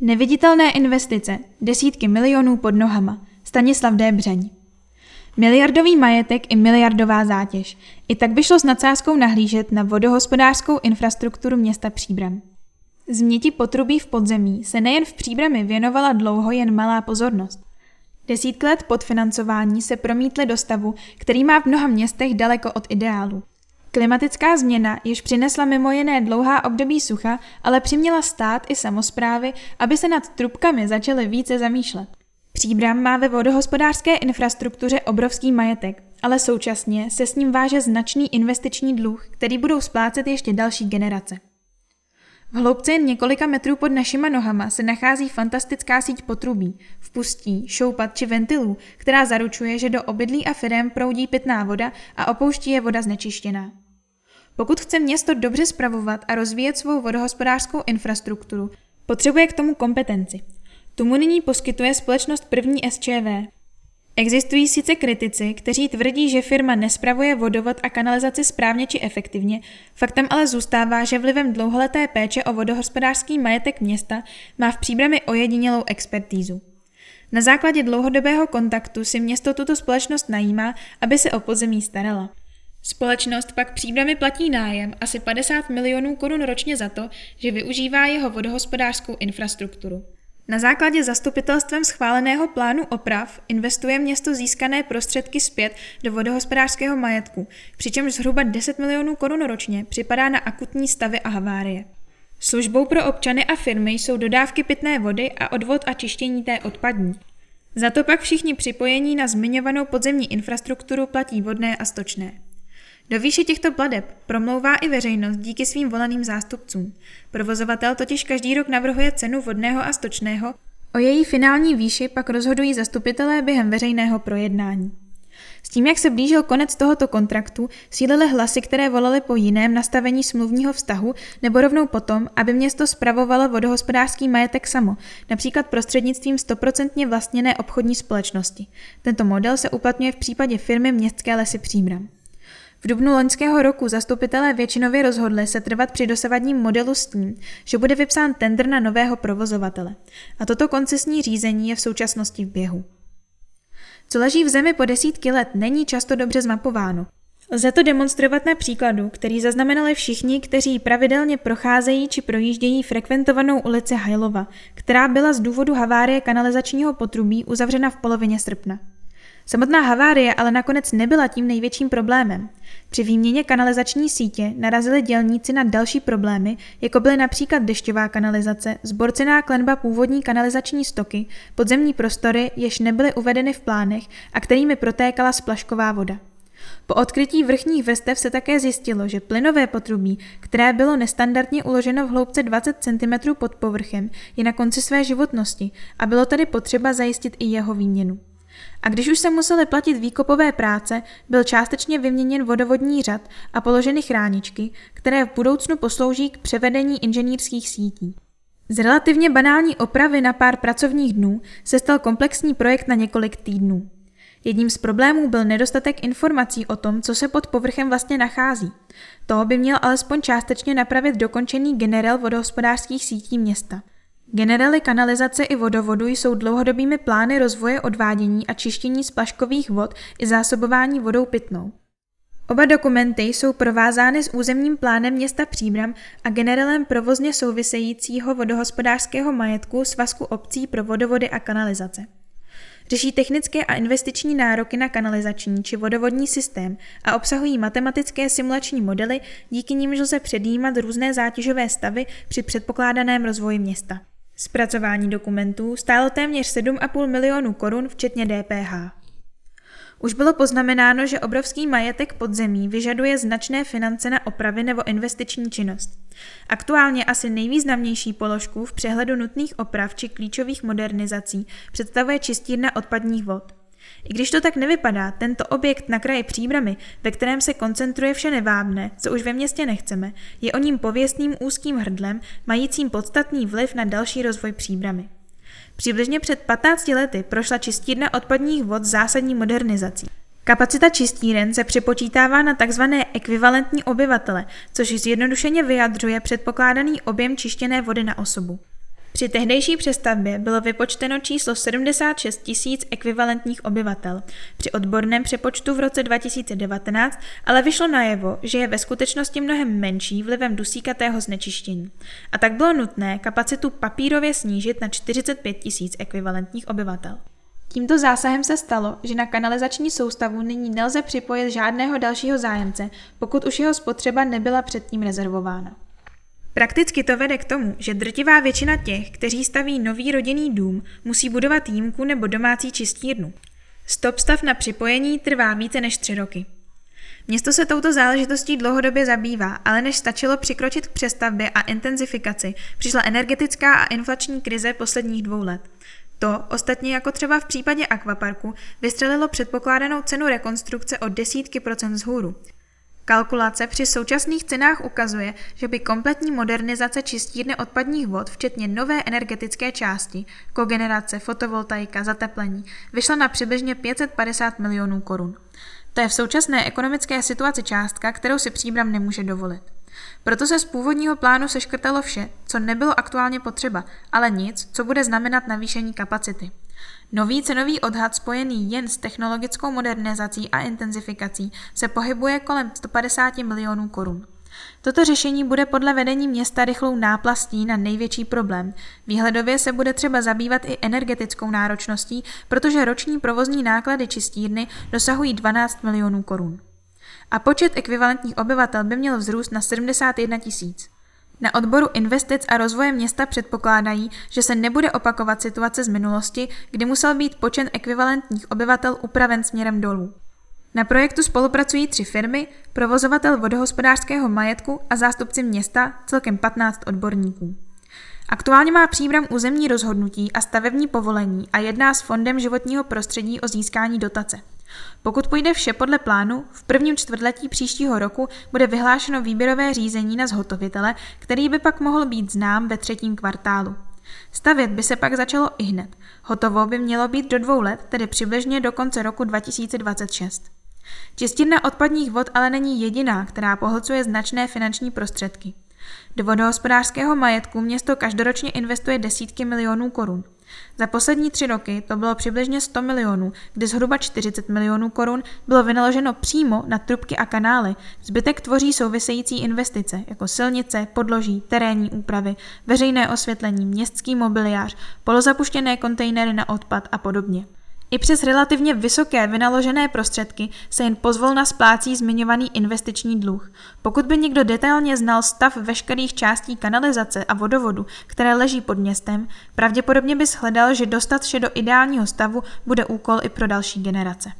Neviditelné investice, desítky milionů pod nohama, Stanislav D. Břeň. Miliardový majetek i miliardová zátěž. I tak by šlo s nadsázkou nahlížet na vodohospodářskou infrastrukturu města Příbram. Změti potrubí v podzemí se nejen v Příbrami věnovala dlouho jen malá pozornost. Desítky let podfinancování se promítly do stavu, který má v mnoha městech daleko od ideálu. Klimatická změna již přinesla mimo jiné dlouhá období sucha, ale přiměla stát i samozprávy, aby se nad trubkami začaly více zamýšlet. Příbram má ve vodohospodářské infrastruktuře obrovský majetek, ale současně se s ním váže značný investiční dluh, který budou splácet ještě další generace. V hloubce jen několika metrů pod našima nohama se nachází fantastická síť potrubí, vpustí, šoupat či ventilů, která zaručuje, že do obydlí a firem proudí pitná voda a opouští je voda znečištěná. Pokud chce město dobře spravovat a rozvíjet svou vodohospodářskou infrastrukturu, potřebuje k tomu kompetenci. Tu mu nyní poskytuje společnost první SČV. Existují sice kritici, kteří tvrdí, že firma nespravuje vodovod a kanalizaci správně či efektivně, faktem ale zůstává, že vlivem dlouholeté péče o vodohospodářský majetek města má v příbrami ojedinělou expertízu. Na základě dlouhodobého kontaktu si město tuto společnost najímá, aby se o podzemí starala. Společnost pak příbrami platí nájem asi 50 milionů korun ročně za to, že využívá jeho vodohospodářskou infrastrukturu. Na základě zastupitelstvem schváleného plánu oprav investuje město získané prostředky zpět do vodohospodářského majetku, přičemž zhruba 10 milionů korun ročně připadá na akutní stavy a havárie. Službou pro občany a firmy jsou dodávky pitné vody a odvod a čištění té odpadní. Za to pak všichni připojení na zmiňovanou podzemní infrastrukturu platí vodné a stočné. Do výše těchto pladeb promlouvá i veřejnost díky svým voleným zástupcům. Provozovatel totiž každý rok navrhuje cenu vodného a stočného, o její finální výši pak rozhodují zastupitelé během veřejného projednání. S tím, jak se blížil konec tohoto kontraktu, sílily hlasy, které volaly po jiném nastavení smluvního vztahu nebo rovnou potom, aby město spravovalo vodohospodářský majetek samo, například prostřednictvím stoprocentně vlastněné obchodní společnosti. Tento model se uplatňuje v případě firmy Městské lesy Příbram. V dubnu loňského roku zastupitelé většinově rozhodli se trvat při dosavadním modelu s tím, že bude vypsán tender na nového provozovatele. A toto koncesní řízení je v současnosti v běhu. Co leží v zemi po desítky let, není často dobře zmapováno. Lze to demonstrovat na příkladu, který zaznamenali všichni, kteří pravidelně procházejí či projíždějí frekventovanou ulici Hajlova, která byla z důvodu havárie kanalizačního potrubí uzavřena v polovině srpna. Samotná havárie ale nakonec nebyla tím největším problémem. Při výměně kanalizační sítě narazili dělníci na další problémy, jako byly například dešťová kanalizace, zborcená klenba původní kanalizační stoky, podzemní prostory, jež nebyly uvedeny v plánech a kterými protékala splašková voda. Po odkrytí vrchních vrstev se také zjistilo, že plynové potrubí, které bylo nestandardně uloženo v hloubce 20 cm pod povrchem, je na konci své životnosti a bylo tedy potřeba zajistit i jeho výměnu. A když už se museli platit výkopové práce, byl částečně vyměněn vodovodní řad a položeny chráničky, které v budoucnu poslouží k převedení inženýrských sítí. Z relativně banální opravy na pár pracovních dnů se stal komplexní projekt na několik týdnů. Jedním z problémů byl nedostatek informací o tom, co se pod povrchem vlastně nachází. To by měl alespoň částečně napravit dokončený generál vodohospodářských sítí města – Generely kanalizace i vodovodu jsou dlouhodobými plány rozvoje odvádění a čištění splaškových vod i zásobování vodou pitnou. Oba dokumenty jsou provázány s územním plánem města Příbram a generelem provozně souvisejícího vodohospodářského majetku Svazku obcí pro vodovody a kanalizace. Řeší technické a investiční nároky na kanalizační či vodovodní systém a obsahují matematické simulační modely, díky nimž lze předjímat různé zátěžové stavy při předpokládaném rozvoji města. Zpracování dokumentů stálo téměř 7,5 milionů korun včetně DPH. Už bylo poznamenáno, že obrovský majetek podzemí vyžaduje značné finance na opravy nebo investiční činnost. Aktuálně asi nejvýznamnější položku v přehledu nutných oprav či klíčových modernizací představuje čistírna odpadních vod. I když to tak nevypadá, tento objekt na kraji příbramy, ve kterém se koncentruje vše nevábné, co už ve městě nechceme, je o ním pověstným úzkým hrdlem, majícím podstatný vliv na další rozvoj příbramy. Přibližně před 15 lety prošla čistírna odpadních vod zásadní modernizací. Kapacita čistíren se připočítává na tzv. ekvivalentní obyvatele, což zjednodušeně vyjadřuje předpokládaný objem čištěné vody na osobu. Při tehdejší přestavbě bylo vypočteno číslo 76 tisíc ekvivalentních obyvatel. Při odborném přepočtu v roce 2019 ale vyšlo najevo, že je ve skutečnosti mnohem menší vlivem dusíkatého znečištění. A tak bylo nutné kapacitu papírově snížit na 45 tisíc ekvivalentních obyvatel. Tímto zásahem se stalo, že na kanalizační soustavu nyní nelze připojit žádného dalšího zájemce, pokud už jeho spotřeba nebyla předtím rezervována. Prakticky to vede k tomu, že drtivá většina těch, kteří staví nový rodinný dům, musí budovat jímku nebo domácí čistírnu. Stop stav na připojení trvá více než tři roky. Město se touto záležitostí dlouhodobě zabývá, ale než stačilo přikročit k přestavbě a intenzifikaci, přišla energetická a inflační krize posledních dvou let. To, ostatně jako třeba v případě akvaparku, vystřelilo předpokládanou cenu rekonstrukce o desítky procent vzhůru. Kalkulace při současných cenách ukazuje, že by kompletní modernizace čistírny odpadních vod, včetně nové energetické části, kogenerace, fotovoltaika, zateplení, vyšla na přibližně 550 milionů korun. To je v současné ekonomické situaci částka, kterou si příbram nemůže dovolit. Proto se z původního plánu seškrtalo vše, co nebylo aktuálně potřeba, ale nic, co bude znamenat navýšení kapacity. Nový cenový odhad spojený jen s technologickou modernizací a intenzifikací se pohybuje kolem 150 milionů korun. Toto řešení bude podle vedení města rychlou náplastí na největší problém. Výhledově se bude třeba zabývat i energetickou náročností, protože roční provozní náklady čistírny dosahují 12 milionů korun. A počet ekvivalentních obyvatel by měl vzrůst na 71 tisíc. Na odboru investic a rozvoje města předpokládají, že se nebude opakovat situace z minulosti, kdy musel být počet ekvivalentních obyvatel upraven směrem dolů. Na projektu spolupracují tři firmy, provozovatel vodohospodářského majetku a zástupci města, celkem 15 odborníků. Aktuálně má příbram územní rozhodnutí a stavební povolení a jedná s Fondem životního prostředí o získání dotace. Pokud půjde vše podle plánu, v prvním čtvrtletí příštího roku bude vyhlášeno výběrové řízení na zhotovitele, který by pak mohl být znám ve třetím kvartálu. Stavět by se pak začalo i hned. Hotovo by mělo být do dvou let, tedy přibližně do konce roku 2026. Čistírna odpadních vod ale není jediná, která pohlcuje značné finanční prostředky. Do vodohospodářského majetku město každoročně investuje desítky milionů korun. Za poslední tři roky to bylo přibližně 100 milionů, kdy zhruba 40 milionů korun bylo vynaloženo přímo na trubky a kanály. Zbytek tvoří související investice, jako silnice, podloží, terénní úpravy, veřejné osvětlení, městský mobiliář, polozapuštěné kontejnery na odpad a podobně. I přes relativně vysoké vynaložené prostředky se jen pozvolna splácí zmiňovaný investiční dluh. Pokud by někdo detailně znal stav veškerých částí kanalizace a vodovodu, které leží pod městem, pravděpodobně by shledal, že dostat vše do ideálního stavu bude úkol i pro další generace.